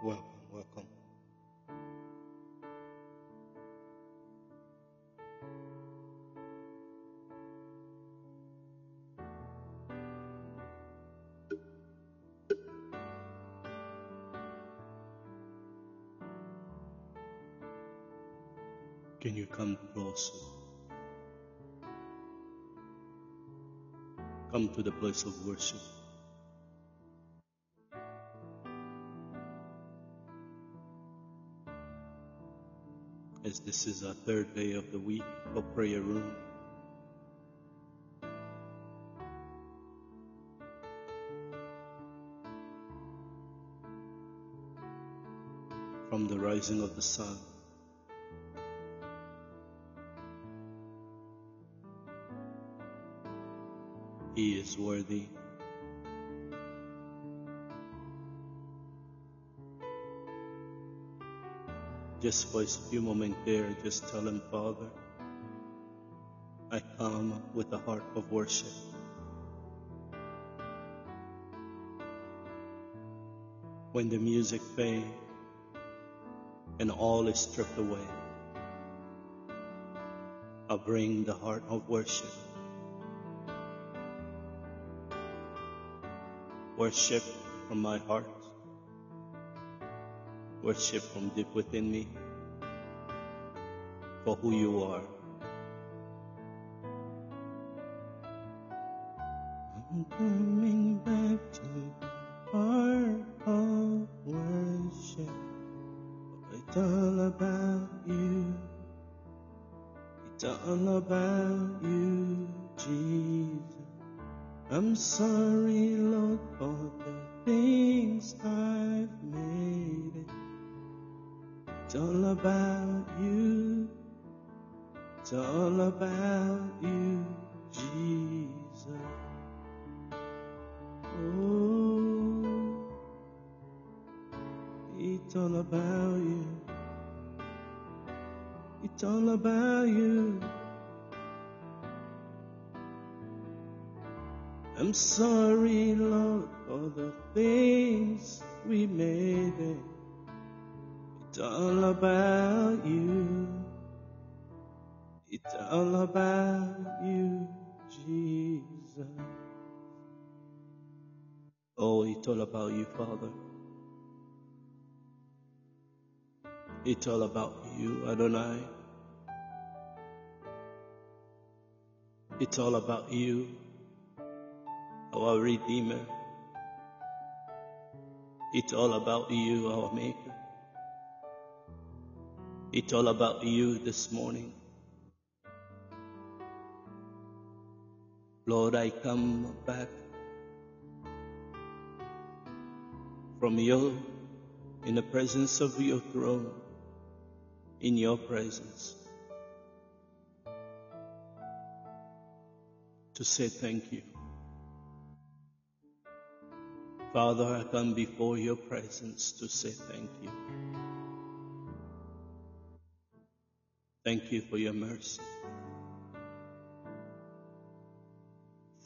Welcome, welcome. Can you come closer? Come to the place of worship. As this is our third day of the week for prayer room. From the rising of the sun He is worthy. Just for a few moments there, just tell Him, Father, I come with a heart of worship. When the music fades and all is stripped away, I bring the heart of worship. Worship from my heart. Worship from deep within me for who you are. I'm coming back to heart of worship. It's all about you. It's all about you, Jesus. I'm sorry, Lord, for the things I've made. It. It's all about you. It's all about you, Jesus. Oh, it's all about you. It's all about you. I'm sorry, Lord, for the things we made it. It's all about you. It's all about you, Jesus. Oh, it's all about you, Father. It's all about you, Adonai. It's all about you our Redeemer. It's all about you, our Maker. It's all about you this morning. Lord, I come back from you in the presence of your throne, in your presence, to say thank you. Father, I come before your presence to say thank you. Thank you for your mercy.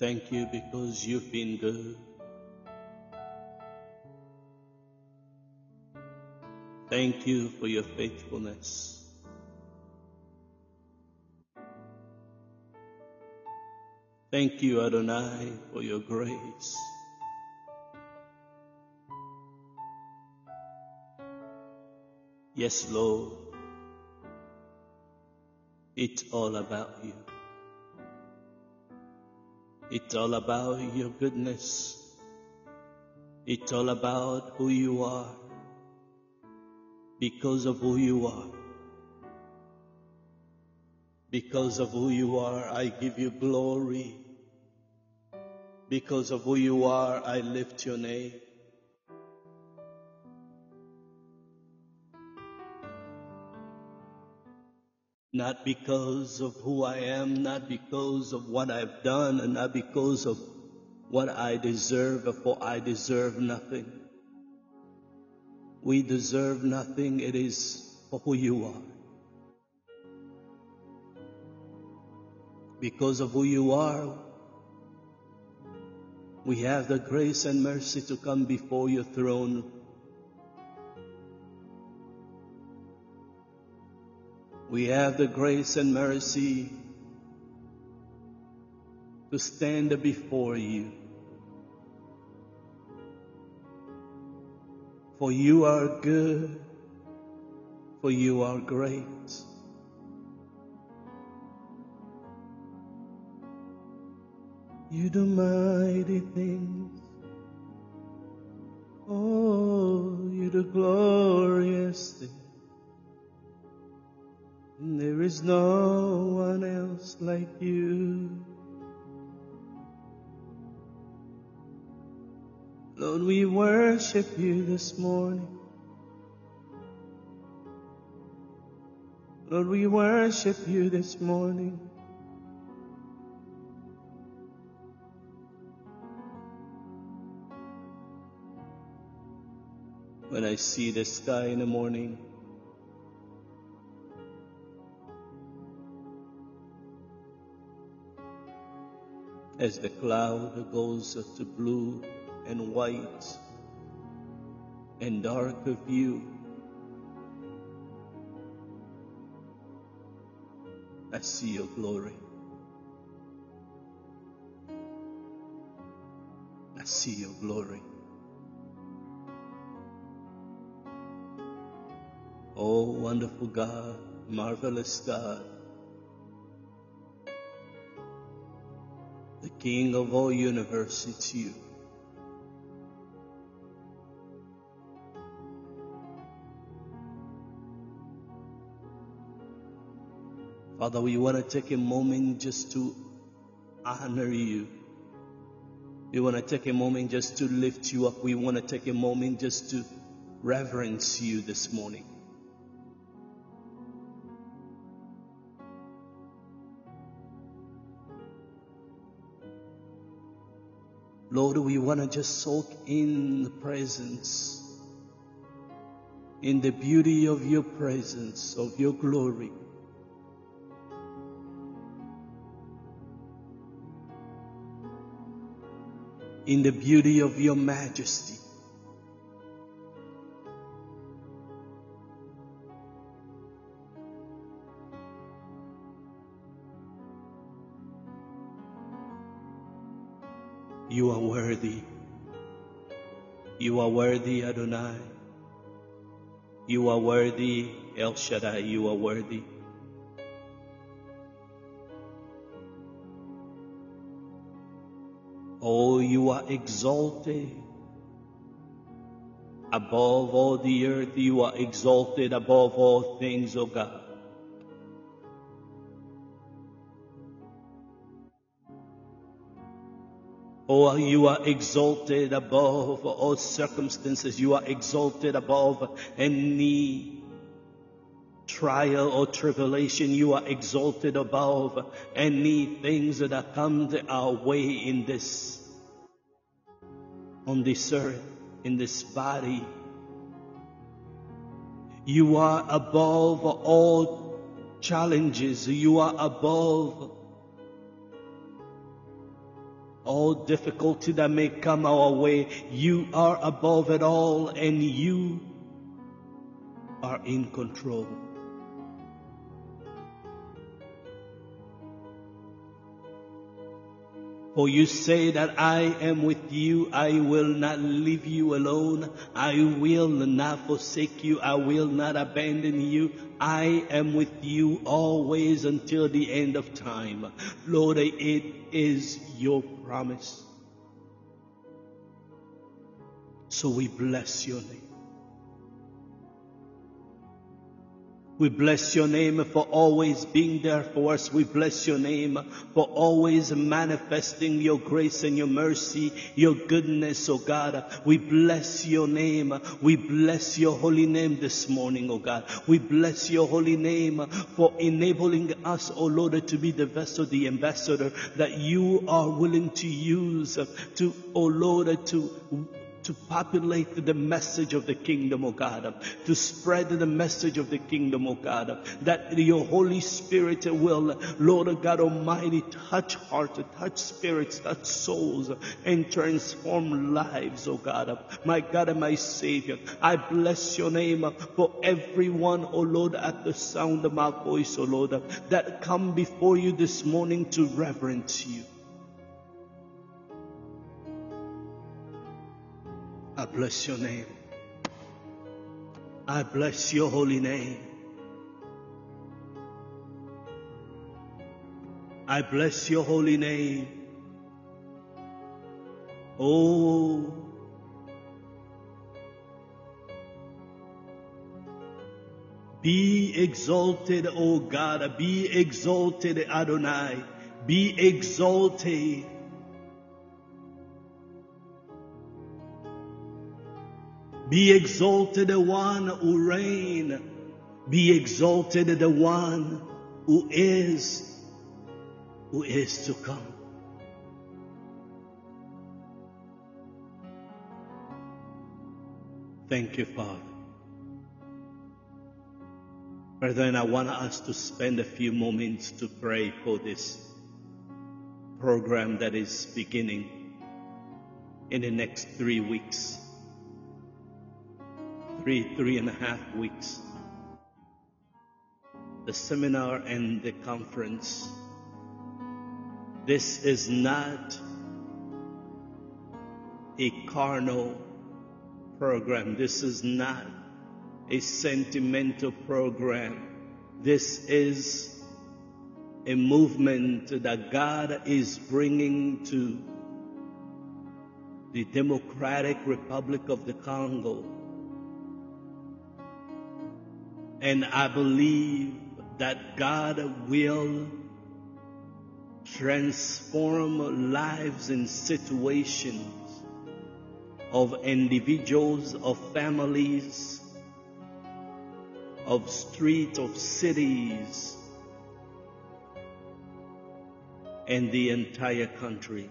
Thank you because you've been good. Thank you for your faithfulness. Thank you, Adonai, for your grace. Yes, Lord. It's all about you. It's all about your goodness. It's all about who you are. Because of who you are. Because of who you are, I give you glory. Because of who you are, I lift your name. Not because of who I am, not because of what I've done, and not because of what I deserve, for I deserve nothing. We deserve nothing, it is for who you are. Because of who you are, we have the grace and mercy to come before your throne we have the grace and mercy to stand before you. For you are good, for you are great. You do mighty things. Oh, you do glorious things. There is no one else like you. Lord, we worship you this morning. Lord, we worship you this morning. When I see the sky in the morning, as the cloud goes to blue and white and dark of you, I see your glory. I see your glory. Oh, wonderful God, marvelous God, King of all universe, it's you. Father, we want to take a moment just to honor you. We want to take a moment just to lift you up. We want to take a moment just to reverence you this morning. Lord, we want to just soak in the presence, in the beauty of your presence, of your glory. In the beauty of your majesty. You are worthy. You are worthy, Adonai. You are worthy, El Shaddai. You are worthy. Oh, you are exalted above all the earth. You are exalted above all things, O God. Oh, you are exalted above all circumstances. You are exalted above any trial or tribulation. You are exalted above any things that come our way in this, on this earth, in this body. You are above all challenges. You are above all difficulty that may come our way. You are above it all and you are in control. For you say that I am with you, I will not leave you alone, I will not forsake you, I will not abandon you, I am with you always until the end of time. Lord, it is your promise. So we bless your name. We bless your name for always being there for us. We bless your name for always manifesting your grace and your mercy, your goodness, oh God. We bless your name. We bless your holy name this morning, oh God. We bless your holy name for enabling us, oh Lord, to be the vessel, the ambassador that you are willing to use to, oh Lord, to to populate the message of the kingdom, oh God, to spread the message of the kingdom, oh God, that your Holy Spirit will, Lord God Almighty, touch hearts, touch spirits, touch souls, and transform lives, oh God. My God and my Savior, I bless your name for everyone, O Lord, at the sound of my voice, O Lord, that come before you this morning to reverence you. I bless your name. I bless your holy name. I bless your holy name. Oh, be exalted, O God. Be exalted, Adonai. Be exalted. Be exalted the one who reign. Be exalted the one who is, who is to come. Thank you, Father. Brethren, I want us to spend a few moments to pray for this program that is beginning in the next three weeks three, three and a half weeks. The seminar and the conference. This is not a carnal program. This is not a sentimental program. This is a movement that God is bringing to the Democratic Republic of the Congo and I believe that God will transform lives and situations of individuals, of families, of streets, of cities, and the entire country.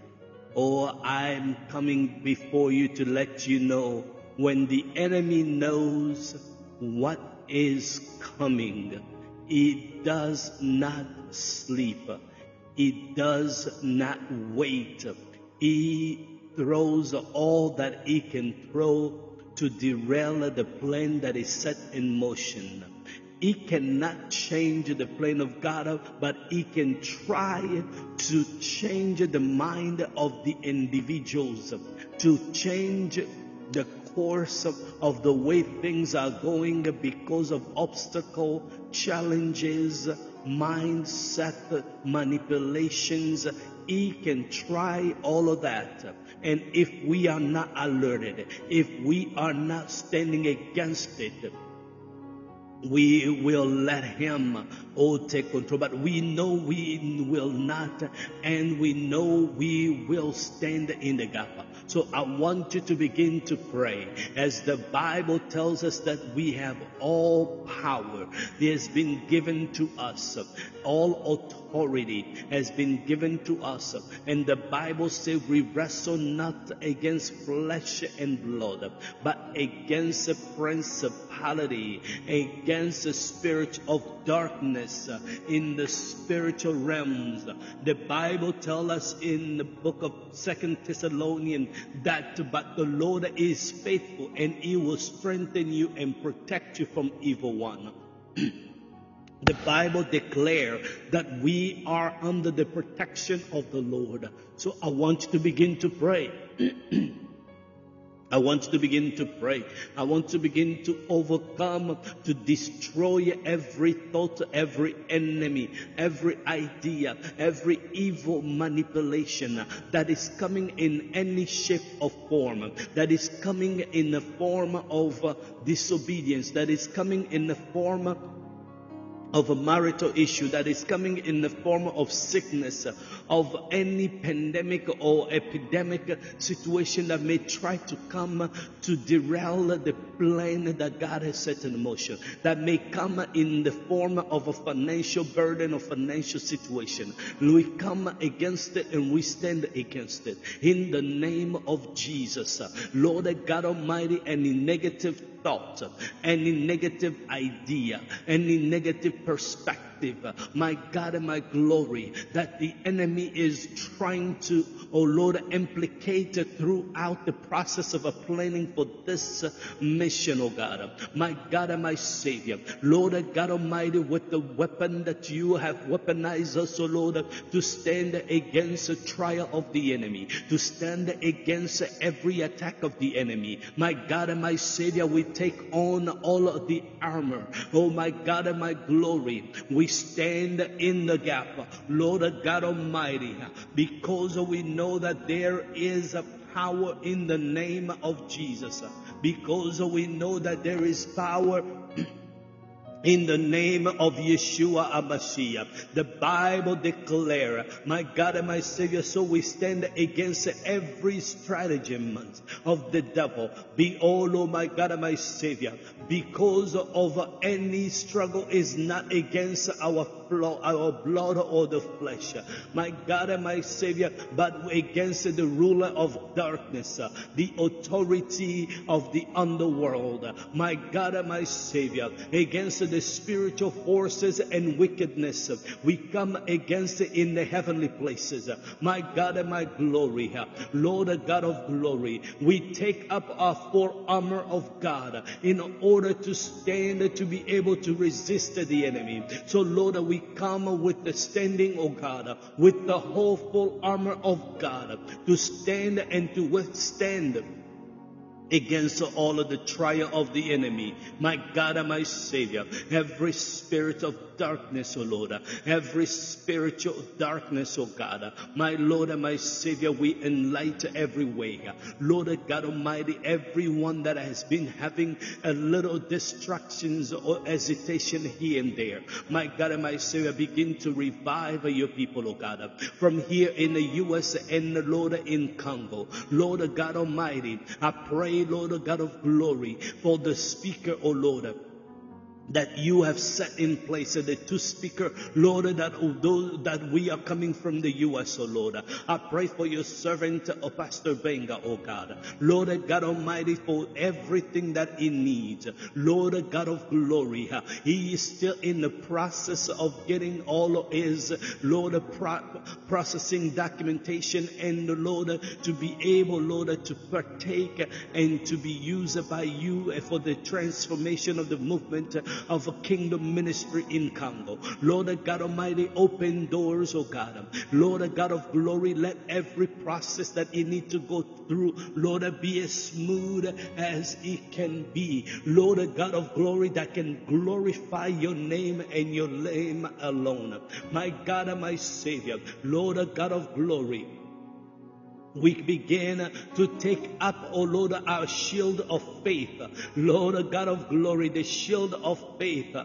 Oh, I'm coming before you to let you know when the enemy knows what is coming. It does not sleep. It does not wait. He throws all that he can throw to derail the plan that is set in motion. He cannot change the plan of God, but he can try to change the mind of the individuals, to change the course of, of the way things are going because of obstacle, challenges, mindset, manipulations. He can try all of that. And if we are not alerted, if we are not standing against it, we will let him oh take control but we know we will not and we know we will stand in the gap so I want you to begin to pray as the Bible tells us that we have all power. It has been given to us. All authority has been given to us. And the Bible says we wrestle not against flesh and blood, but against principality, against the spirit of darkness in the spiritual realms. The Bible tells us in the book of Second Thessalonians that but the Lord is faithful and he will strengthen you and protect you from evil one. the Bible declares that we are under the protection of the Lord. So I want you to begin to pray. I want to begin to pray. I want to begin to overcome, to destroy every thought, every enemy, every idea, every evil manipulation that is coming in any shape or form, that is coming in the form of uh, disobedience, that is coming in the form of a marital issue that is coming in the form of sickness, of any pandemic or epidemic situation that may try to come to derail the plan that God has set in motion, that may come in the form of a financial burden or financial situation. We come against it and we stand against it in the name of Jesus. Lord God Almighty, any negative thought, any negative idea, any negative perspective my God and my glory, that the enemy is trying to, oh Lord, implicate throughout the process of a planning for this mission, oh God. My God and my Savior, Lord God Almighty, with the weapon that you have weaponized us, oh Lord, to stand against the trial of the enemy, to stand against every attack of the enemy. My God and my Savior, we take on all of the armor. Oh my God and my glory, we stand in the gap, Lord God Almighty, because we know that there is a power in the name of Jesus, because we know that there is power in the name of Yeshua HaMashiach. The Bible declare, my God and my Savior, so we stand against every stratagem of the devil. Behold, oh my God and my Savior, because of any struggle is not against our our blood or the flesh, my God and my Savior, but against the ruler of darkness, the authority of the underworld, my God and my Savior, against the spiritual forces and wickedness. We come against it in the heavenly places. My God and my glory, Lord God of glory, we take up our full armor of God in order to stand to be able to resist the enemy. So Lord, we come with the standing, oh God, with the whole full armor of God to stand and to withstand against all of the trial of the enemy. My God and my Savior, every spirit of darkness, O oh Lord, every spiritual darkness, O oh God, my Lord and my Savior, we enlighten every way. Lord God Almighty, everyone that has been having a little distractions or hesitation here and there, my God and my Savior, begin to revive your people, O oh God, from here in the U.S. and the Lord in Congo. Lord God Almighty, I pray, Lord God of glory, for the speaker, O Lord that you have set in place, the two speaker, Lord, that although that we are coming from the U.S., oh Lord, I pray for your servant, oh Pastor Benga, oh God, Lord God Almighty, for everything that he needs, Lord God of glory, he is still in the process of getting all his, Lord, pro- processing documentation and Lord, to be able, Lord, to partake and to be used by you for the transformation of the movement of a kingdom ministry in Congo. Lord God Almighty, open doors, oh God. Lord God of glory, let every process that you need to go through, Lord, be as smooth as it can be. Lord God of glory, that can glorify your name and your name alone. My God and my Savior, Lord God of glory we begin to take up, oh Lord, our shield of faith. Lord God of glory, the shield of faith,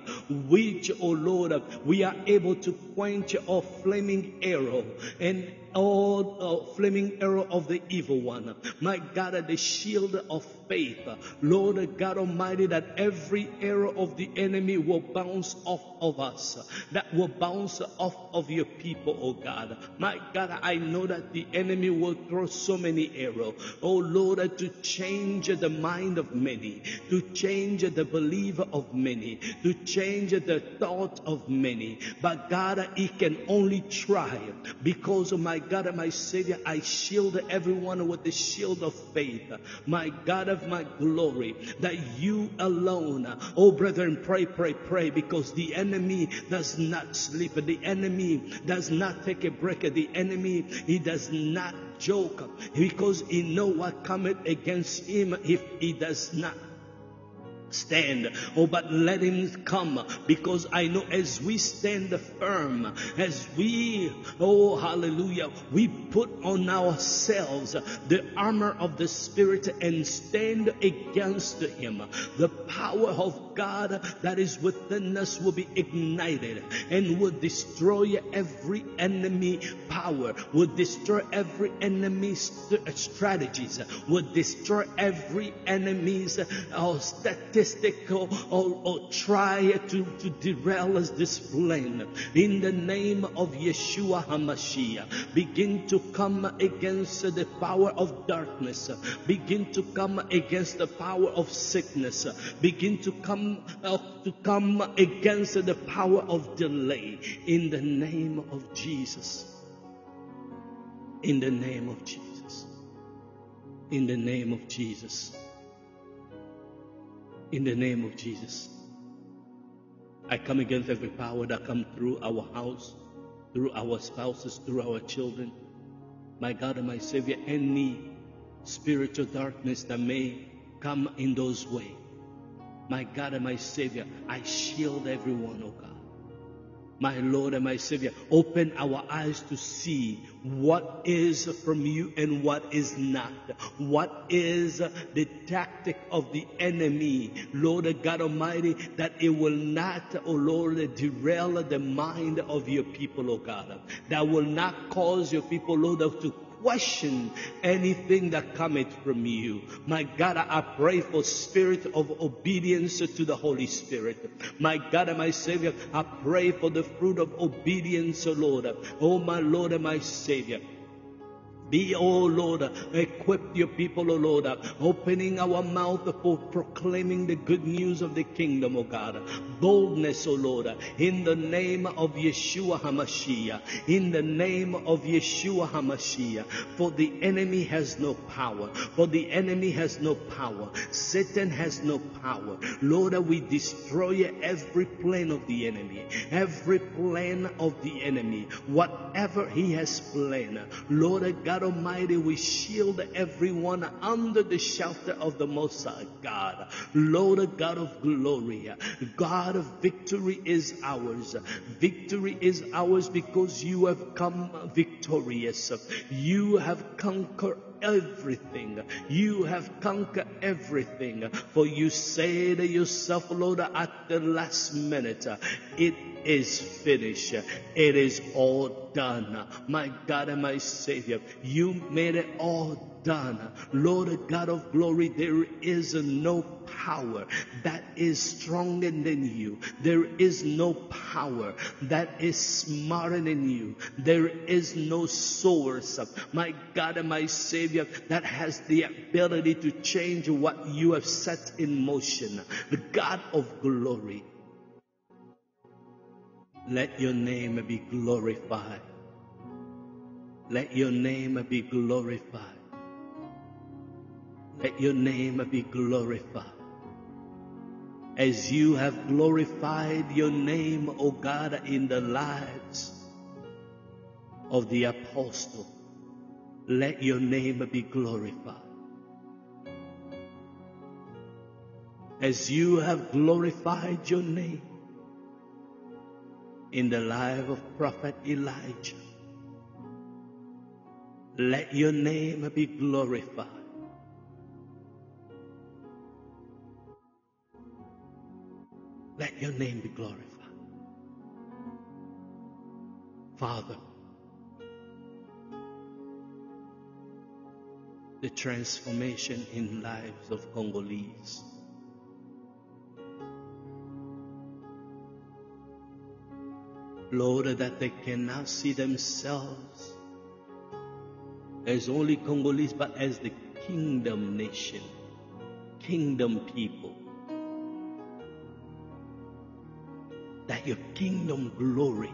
which, oh Lord, we are able to quench a flaming arrow and all uh, flaming arrow of the evil one. My God, the shield of faith. Lord God Almighty, that every arrow of the enemy will bounce off of us, that will bounce off of your people, oh God. My God, I know that the enemy will throw so many arrows, oh Lord, to change the mind of many, to change the belief of many, to change the thought of many. But God, He can only try because of my God and my Savior, I shield everyone with the shield of faith. My God of my glory, that you alone, oh brethren, pray, pray, pray, because the enemy does not sleep. The enemy does not take a break. The enemy, he does not joke because he know what cometh against him if he does not stand. Oh, but let him come because I know as we stand firm, as we, oh, hallelujah, we put on ourselves the armor of the Spirit and stand against him. The power of God that is within us will be ignited and will destroy every enemy power, will destroy every enemy's strategies, will destroy every enemy's uh, or, or try to, to derail us this plan. In the name of Yeshua HaMashiach, begin to come against the power of darkness, begin to come against the power of sickness, begin to come uh, to come against the power of delay in the name of Jesus. In the name of Jesus. In the name of Jesus. In the name of Jesus. I come against every power that come through our house, through our spouses, through our children. My God and my Savior, any spiritual darkness that may come in those ways. My God and my Savior, I shield everyone, oh God my Lord and my Savior. Open our eyes to see what is from you and what is not. What is the tactic of the enemy, Lord God Almighty, that it will not, oh Lord, derail the mind of your people, oh God. That will not cause your people, Lord, to question anything that cometh from you. My God, I pray for spirit of obedience to the Holy Spirit. My God and my Savior, I pray for the fruit of obedience, O Lord. Oh, my Lord and my Savior. Be, oh Lord, equip your people, oh Lord, opening our mouth for proclaiming the good news of the kingdom, oh God. Boldness, oh Lord, in the name of Yeshua HaMashiach, in the name of Yeshua HaMashiach. For the enemy has no power, for the enemy has no power. Satan has no power. Lord, we destroy every plan of the enemy, every plan of the enemy, whatever he has planned. Lord God, God Almighty, we shield everyone under the shelter of the Most High God. Lord God of glory, God of victory is ours. Victory is ours because you have come victorious. You have conquered everything. You have conquered everything. For you say to yourself, Lord, at the last minute, it is finished. It is all done. My God and my Savior, you made it all done. Lord God of glory, there is no power that is stronger than you. There is no power that is smarter than you. There is no source, of my God and my Savior, that has the ability to change what you have set in motion. The God of glory. Let your name be glorified. Let your name be glorified. Let your name be glorified. As you have glorified your name, O God, in the lives of the apostle, let your name be glorified. As you have glorified your name in the life of Prophet Elijah, let your name be glorified. Let your name be glorified. Father, the transformation in lives of Congolese. Lord, that they can now see themselves as only Congolese, but as the kingdom nation, kingdom people. That your kingdom glory,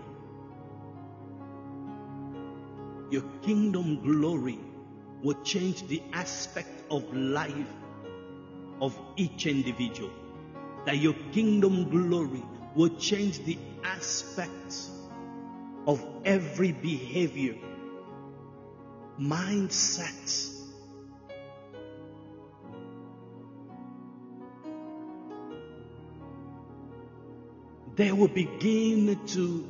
your kingdom glory will change the aspect of life of each individual. That your kingdom glory will change the aspects of every behavior, mindset. They will begin to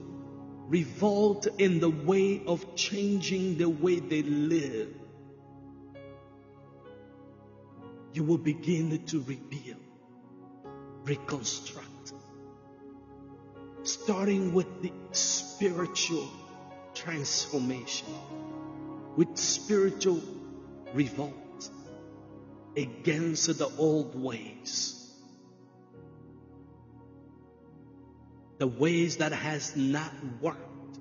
revolt in the way of changing the way they live. You will begin to rebuild, reconstruct, starting with the spiritual transformation, with spiritual revolt against the old ways. The ways that has not worked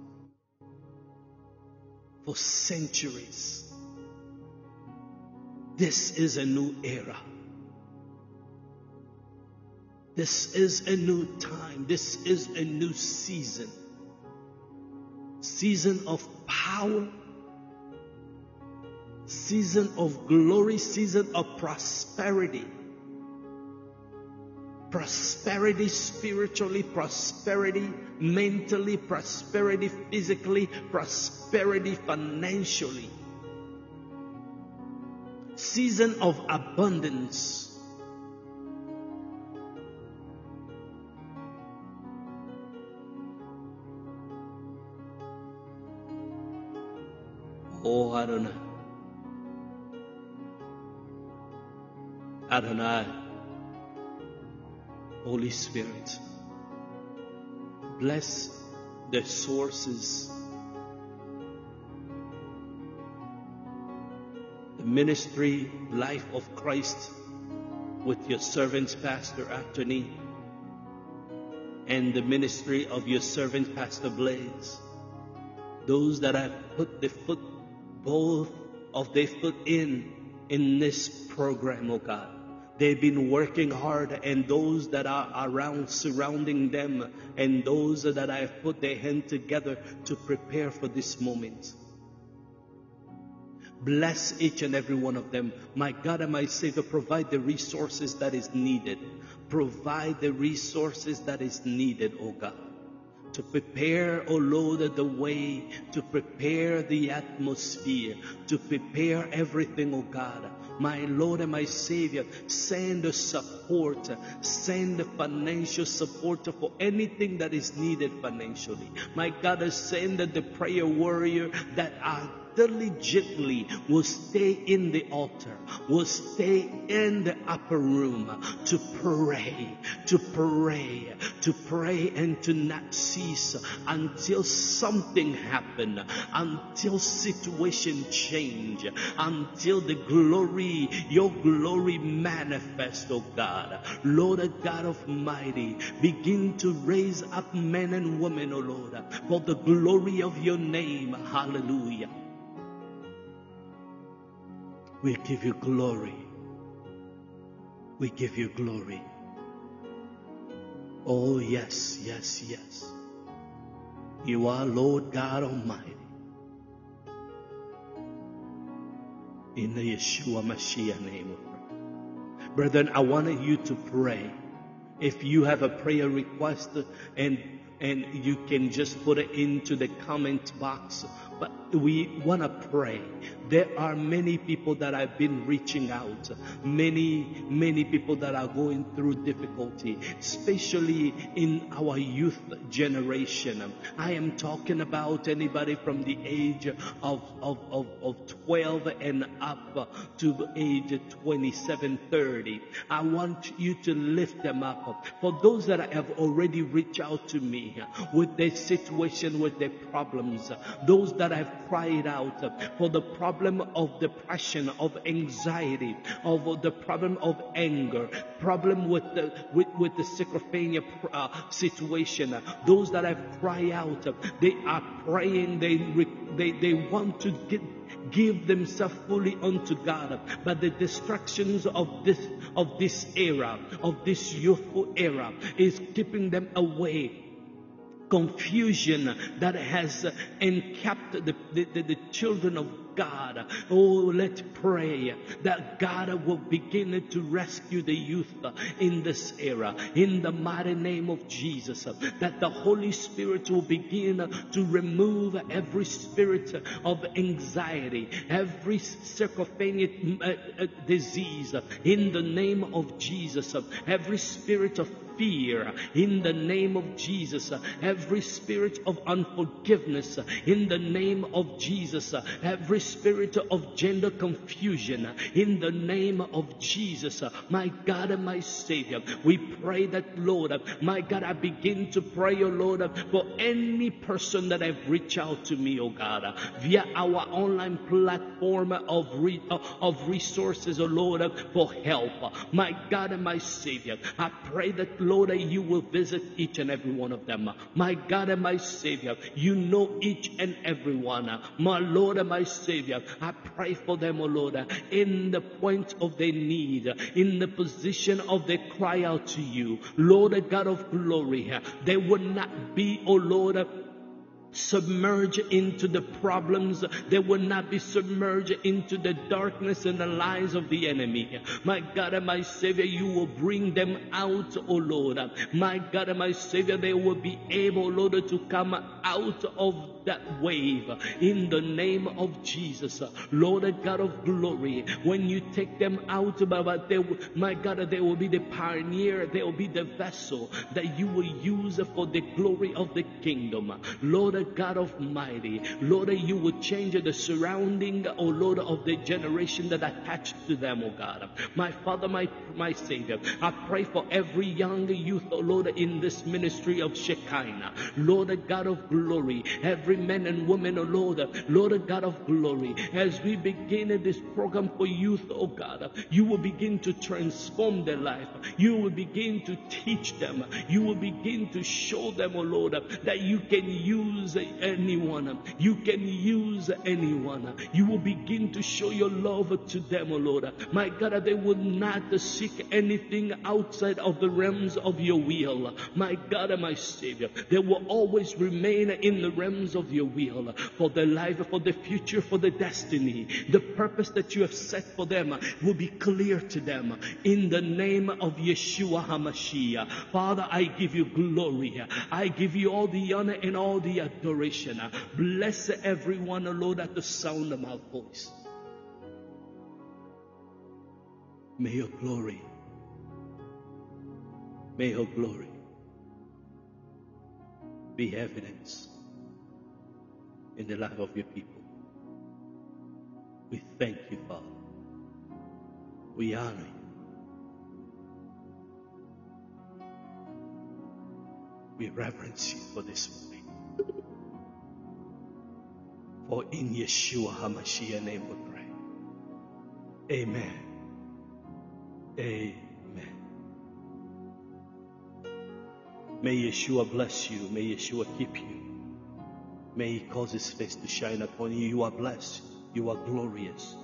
for centuries. This is a new era. This is a new time. This is a new season. Season of power. Season of glory. Season of prosperity. Prosperity spiritually, prosperity mentally, prosperity physically, prosperity financially. Season of abundance. Oh, Adonai. Adonai. Holy Spirit. Bless the sources, the ministry, life of Christ with your servant, Pastor Anthony, and the ministry of your servant, Pastor Blaze. Those that have put the foot both of their foot in in this program, oh God. They've been working hard, and those that are around surrounding them, and those that I have put their hand together to prepare for this moment. Bless each and every one of them. My God and my Savior, provide the resources that is needed. Provide the resources that is needed, oh God to prepare, O oh Lord, the way, to prepare the atmosphere, to prepare everything, O oh God. My Lord and my Savior, send support, send financial support for anything that is needed financially. My God, send the prayer warrior that are diligently will stay in the altar, will stay in the upper room to pray, to pray, to pray and to not cease until something happen, until situation change, until the glory, your glory manifest, oh God. Lord God Almighty, begin to raise up men and women, oh Lord, for the glory of your name. Hallelujah. We give you glory. We give you glory. Oh, yes, yes, yes. You are Lord God Almighty. In the Yeshua Mashiach name. Brethren, I wanted you to pray. If you have a prayer request and and you can just put it into the comment box but we want to pray. There are many people that I've been reaching out, many, many people that are going through difficulty, especially in our youth generation. I am talking about anybody from the age of, of, of, of 12 and up to age 27, 30. I want you to lift them up. For those that have already reached out to me with their situation, with their problems, those that have cried out for the problem of depression, of anxiety, of the problem of anger, problem with the, with, with the schizophrenia uh, situation. Those that have cried out, they are praying, they, they, they want to get, give themselves fully unto God. But the distractions of this, of this era, of this youthful era is keeping them away confusion that has encapped the, the, the, the children of God. Oh, let's pray that God will begin to rescue the youth in this era. In the mighty name of Jesus, that the Holy Spirit will begin to remove every spirit of anxiety, every sarcophagic uh, uh, disease in the name of Jesus, every spirit of fear in the name of Jesus. Every spirit of unforgiveness in the name of Jesus. Every spirit of gender confusion in the name of Jesus. My God and my Savior, we pray that, Lord, my God, I begin to pray, oh Lord, for any person that have reached out to me, oh God, via our online platform of, re- of resources, oh Lord, for help. My God and my Savior, I pray that, Lord, you will visit each and every one of them. My God and my Savior, you know each and every one. My Lord and my Savior, I pray for them, O oh Lord, in the point of their need, in the position of their cry out to you. Lord God of glory, they will not be, O oh Lord, submerged into the problems. They will not be submerged into the darkness and the lies of the enemy. My God and my Savior, you will bring them out, O oh Lord. My God and my Savior, they will be able, Lord, to come out of that wave in the name of Jesus. Lord God of glory, when you take them out, they, my God, they will be the pioneer, they will be the vessel that you will use for the glory of the kingdom. Lord God of Almighty, Lord, you will change the surrounding, oh Lord, of the generation that attached to them, oh God. My Father, my, my Savior, I pray for every young youth, oh Lord, in this ministry of Shekinah. Lord God of glory, every man and woman, oh Lord, Lord God of glory, as we begin this program for youth, oh God, you will begin to transform their life. You will begin to teach them. You will begin to show them, oh Lord, that you can use anyone. You can use anyone. You will begin to show your love to them, oh Lord. My God, they will not seek anything outside of the realms of your will. My God and my Savior, they will always remain in the realms of of your will for their life, for the future, for the destiny. The purpose that you have set for them will be clear to them in the name of Yeshua HaMashiach. Father, I give you glory. I give you all the honor and all the adoration. Bless everyone, O Lord, at the sound of my voice. May your glory, may your glory be evidence in the life of your people. We thank you, Father. We honor you. We reverence you for this moment. For in Yeshua HaMashiach name we pray. Amen. Amen. May Yeshua bless you. May Yeshua keep you. May He cause His face to shine upon you. You are blessed. You are glorious.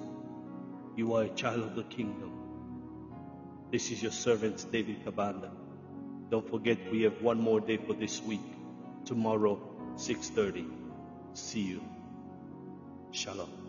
You are a child of the kingdom. This is your servant, David Kabanda. Don't forget, we have one more day for this week. Tomorrow, 6.30. See you. Shalom.